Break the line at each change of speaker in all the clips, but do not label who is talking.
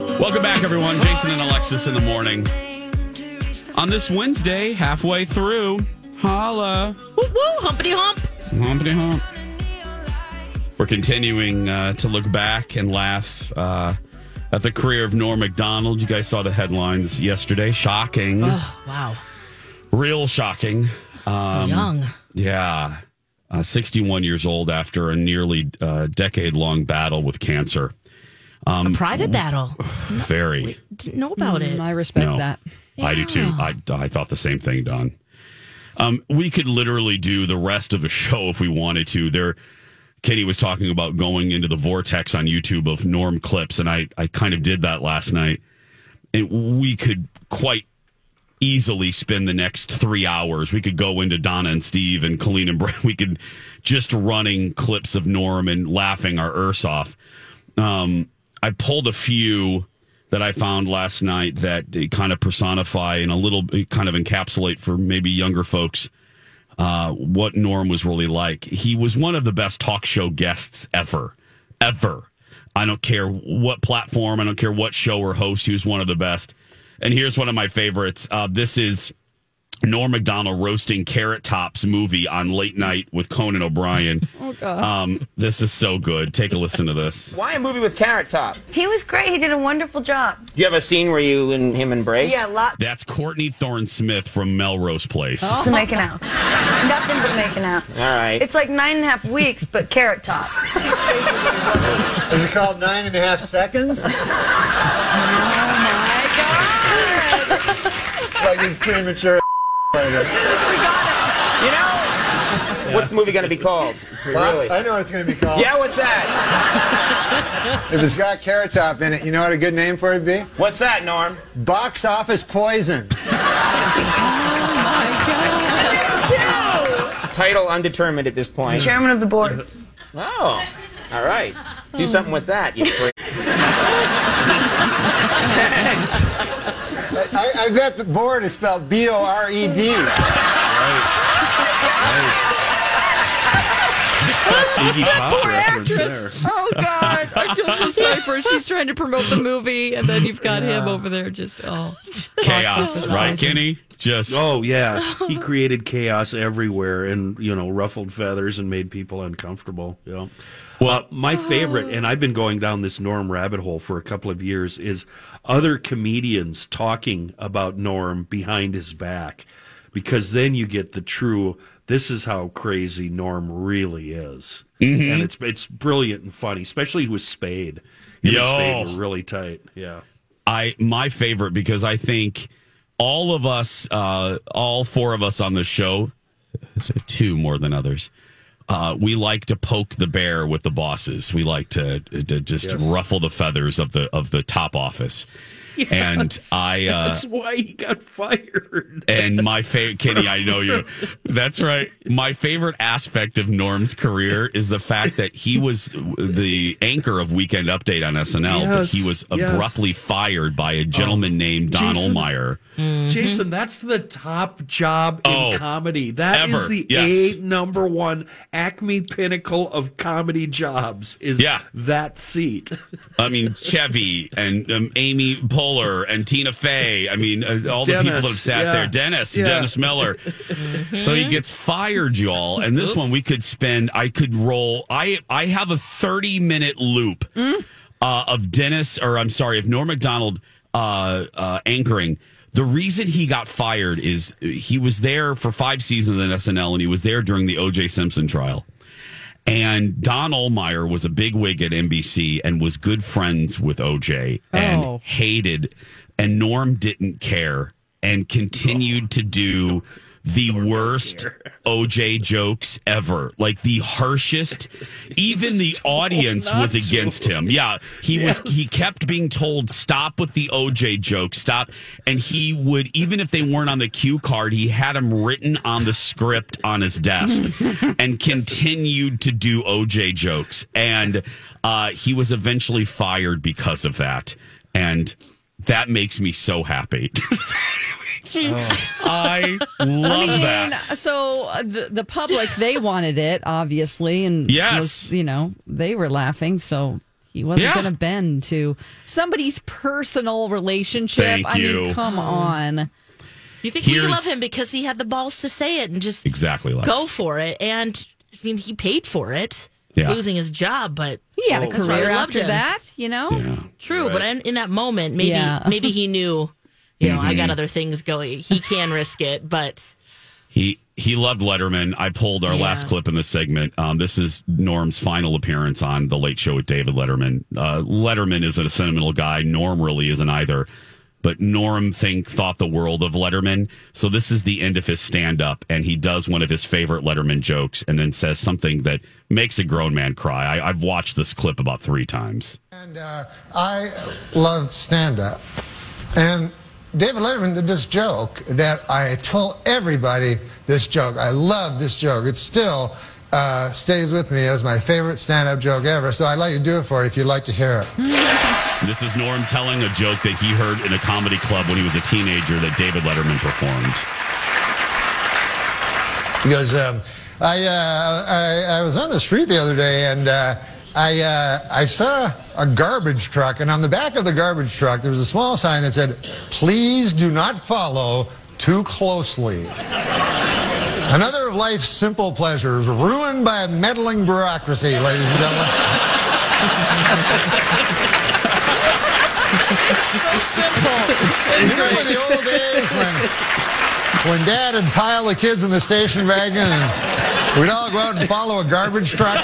Welcome back, everyone. Jason and Alexis in the morning. On this Wednesday, halfway through, holla.
Woo woo, humpity hump.
Humpty hump. We're continuing uh, to look back and laugh uh, at the career of Norm Macdonald. You guys saw the headlines yesterday. Shocking.
Oh, wow.
Real shocking. Um,
Young.
Yeah. Uh, 61 years old after a nearly uh, decade long battle with cancer.
A private battle.
Very.
Didn't know about it.
I respect
No.
that.
I do too. I, I thought the same thing, Don. Um, we could literally do the rest of the show if we wanted to. There, Kenny was talking about going into the vortex on YouTube of Norm clips, and I, I kind of did that last night. And we could quite easily spend the next three hours. We could go into Donna and Steve and Colleen and Brent. We could just running clips of Norm and laughing our earths off. Um, I pulled a few that I found last night that kind of personify and a little kind of encapsulate for maybe younger folks uh, what Norm was really like. He was one of the best talk show guests ever, ever. I don't care what platform, I don't care what show or host. He was one of the best. And here's one of my favorites. Uh, this is Norm Macdonald roasting Carrot Top's movie on late night with Conan O'Brien. oh God! Um, this is so good. Take a listen to this.
Why a movie with Carrot Top?
He was great. He did a wonderful job.
Do you have a scene where you and him embrace?
Yeah, a lot
That's Courtney Thorne Smith from Melrose Place.
of making out. Nothing but making out.
All right.
It's like nine and a half weeks, but carrot top.
Is it called nine and a half seconds? Oh my God! like he's premature.
You know, what's the movie going to be called?
Well,
Really?
I know what it's going to be called.
Yeah, what's that?
If it's got carrot top in it, you know what a good name for it would be?
What's that, Norm?
Box office poison. Oh, my God.
Title undetermined at this point.
Chairman of the board.
Oh, all right. Do something with that, you freak.
I, I bet the board is spelled B O R E D.
Iggy Pop reference
Actress.
there.
Oh God, I feel so sorry for her. She's trying to promote the movie, and then you've got him over there just oh
Chaos, right, Kenny? Just
Oh yeah, he created chaos everywhere, and you know, ruffled feathers and made people uncomfortable. Yeah. Well, my favorite, and I've been going down this Norm rabbit hole for a couple of years, is other comedians talking about Norm behind his back, because then you get the true. This is how crazy Norm really is, and it's it's brilliant and funny, especially with Spade. Him
Yo.
Spade really tight. Yeah.
I my favorite because I think all of us, uh, all four of us on the show, two more than others. Uh, we like to poke the bear with the bosses. We like to, to just ruffle the feathers of the of the top office. And I uh,
That's why he got fired.
and my favorite Kenny, I know you. That's right. My favorite aspect of Norm's career is the fact that he was the anchor of Weekend Update on SNL, but he was
yes.
abruptly fired by a gentleman named Don
Jason-
Ohlmeyer.
Jason, that's the top job in
Oh,
comedy. That is
ever.
the
Yes.
A number one acme pinnacle of comedy jobs. Is
Yeah.
that seat?
I mean, Chevy and um, Amy Poehler and Tina Fey. I mean, uh, all the people that have sat
yeah.
there. Dennis,
Yeah.
Dennis Miller. so he gets fired, y'all. And this one we could spend. I could roll. I I have a thirty minute loop uh, of Dennis, or I'm sorry, of Norm Macdonald uh, uh, anchoring. The reason he got fired is he was there for five seasons on SNL, and he was there during the O.J. Simpson trial. And Don Ohlmeyer was a big wig at NBC and was good friends with OJ and
Oh.
hated, and Norm didn't care and continued to do the worst OJ jokes ever. Like the harshest. Even the audience was against him. Yeah, he was. He kept being told stop with the OJ jokes, stop. And he would, even if they weren't on the cue card, he had them written on the script on his desk, and continued to do OJ jokes. And uh, he was eventually fired because of that. And that makes me so happy. I love
I mean,
that.
so uh, the the public they wanted it obviously, and
Yes.
was, you know they were laughing, so he wasn't
Yeah.
going to bend to somebody's personal relationship.
Thank
I
you.
mean, come on.
You think we love him because he had the balls to say it and just
Exactly, Lex.
go for it. And I mean, he paid for it,
Yeah.
losing his job, but
He had a
That's why we
career
loved
after
him.
that, you know.
Yeah.
True, but in, in that moment, maybe
Yeah.
maybe he knew, you know, I
Mm-hmm.
got other things going. He can risk it, but
He he loved Letterman. I pulled our
Yeah.
last clip in this segment. Um, this is Norm's final appearance on the Late Show with David Letterman. Uh, Letterman isn't a sentimental guy. Norm really isn't either. But Norm think thought the world of Letterman. So this is the end of his stand up, and he does one of his favorite Letterman jokes, and then says something that makes a grown man cry. I, I've watched this clip about three times.
And uh, I loved stand up. And David Letterman did this joke that I told everybody this joke. I love this joke. It still uh, stays with me as my favorite stand up joke ever. So I'd like to do it for you if you'd like to hear it.
This is Norm telling a joke that he heard in a comedy club when he was a teenager that David Letterman performed.
He goes, um, I, uh, I, I was on the street the other day and uh, I, uh, I saw a garbage truck, and on the back of the garbage truck, there was a small sign that said, Please do not follow too closely. Another of life's simple pleasures ruined by a meddling bureaucracy, ladies and gentlemen. It's so simple. You remember the old days when, when Dad would pile the kids in the station wagon and we'd all go out and follow a garbage truck?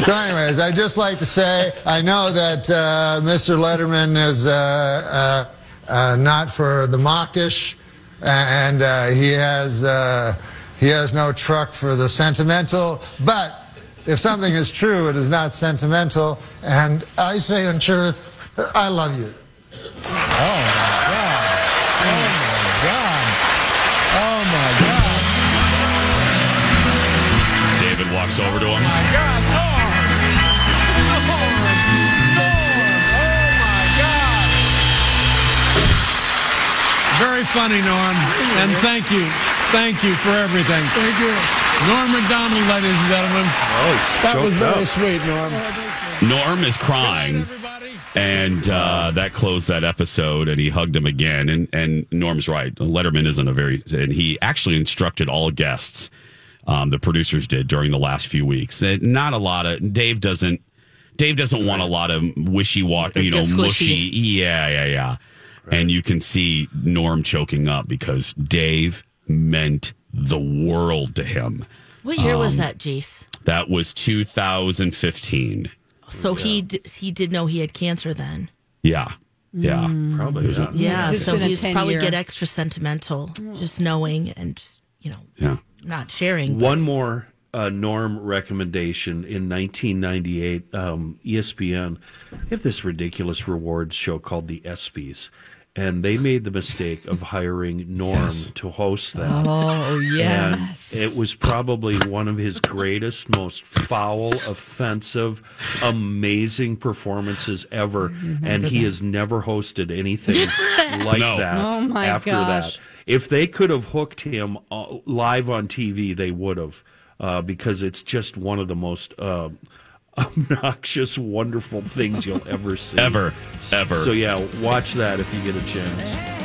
So, anyways, I'd just like to say I know that uh, Mr. Letterman is uh, uh, uh, not for the mawkish, and uh, he has uh, he has no truck for the sentimental. But if something is true, it is not sentimental. And I say in truth, I love you. Oh
funny, Norm. And thank you. Thank you for everything.
Thank you.
Norm Macdonald, ladies and gentlemen.
Oh,
That was very
up.
sweet, Norm.
Norm is crying, and uh, that closed that episode. And he hugged him again. And and Norm's right. Letterman isn't a very. And he actually instructed all guests. Um, the producers did during the last few weeks. That not a lot of Dave doesn't. Dave doesn't want a lot of wishy washy, you know, mushy. Yeah, yeah, yeah. And you can see Norm choking up because Dave meant the world to him.
what year
Um,
was that, Jace?
That was 2015.
So he d- he did know he had cancer then.
Yeah. Yeah.
Probably. Yeah.
Yeah, so
been a
he's probably
year-
get extra sentimental, just knowing and you know
Yeah.
not sharing.
One more uh, Norm recommendation in 1998, um, ESPN they have this ridiculous rewards show called the ESPYS, and they made the mistake of hiring Norm to host that.
Oh
And
yes.
it was probably one of his greatest, most foul, offensive, amazing performances ever. And he has never hosted anything like
No.
that
Oh,
after
gosh.
that. If they could have hooked him uh, live on TV, they would have, uh, because it's just one of the most uh, obnoxious, wonderful things you'll ever see.
Ever. Ever.
So, yeah, watch that if you get a chance.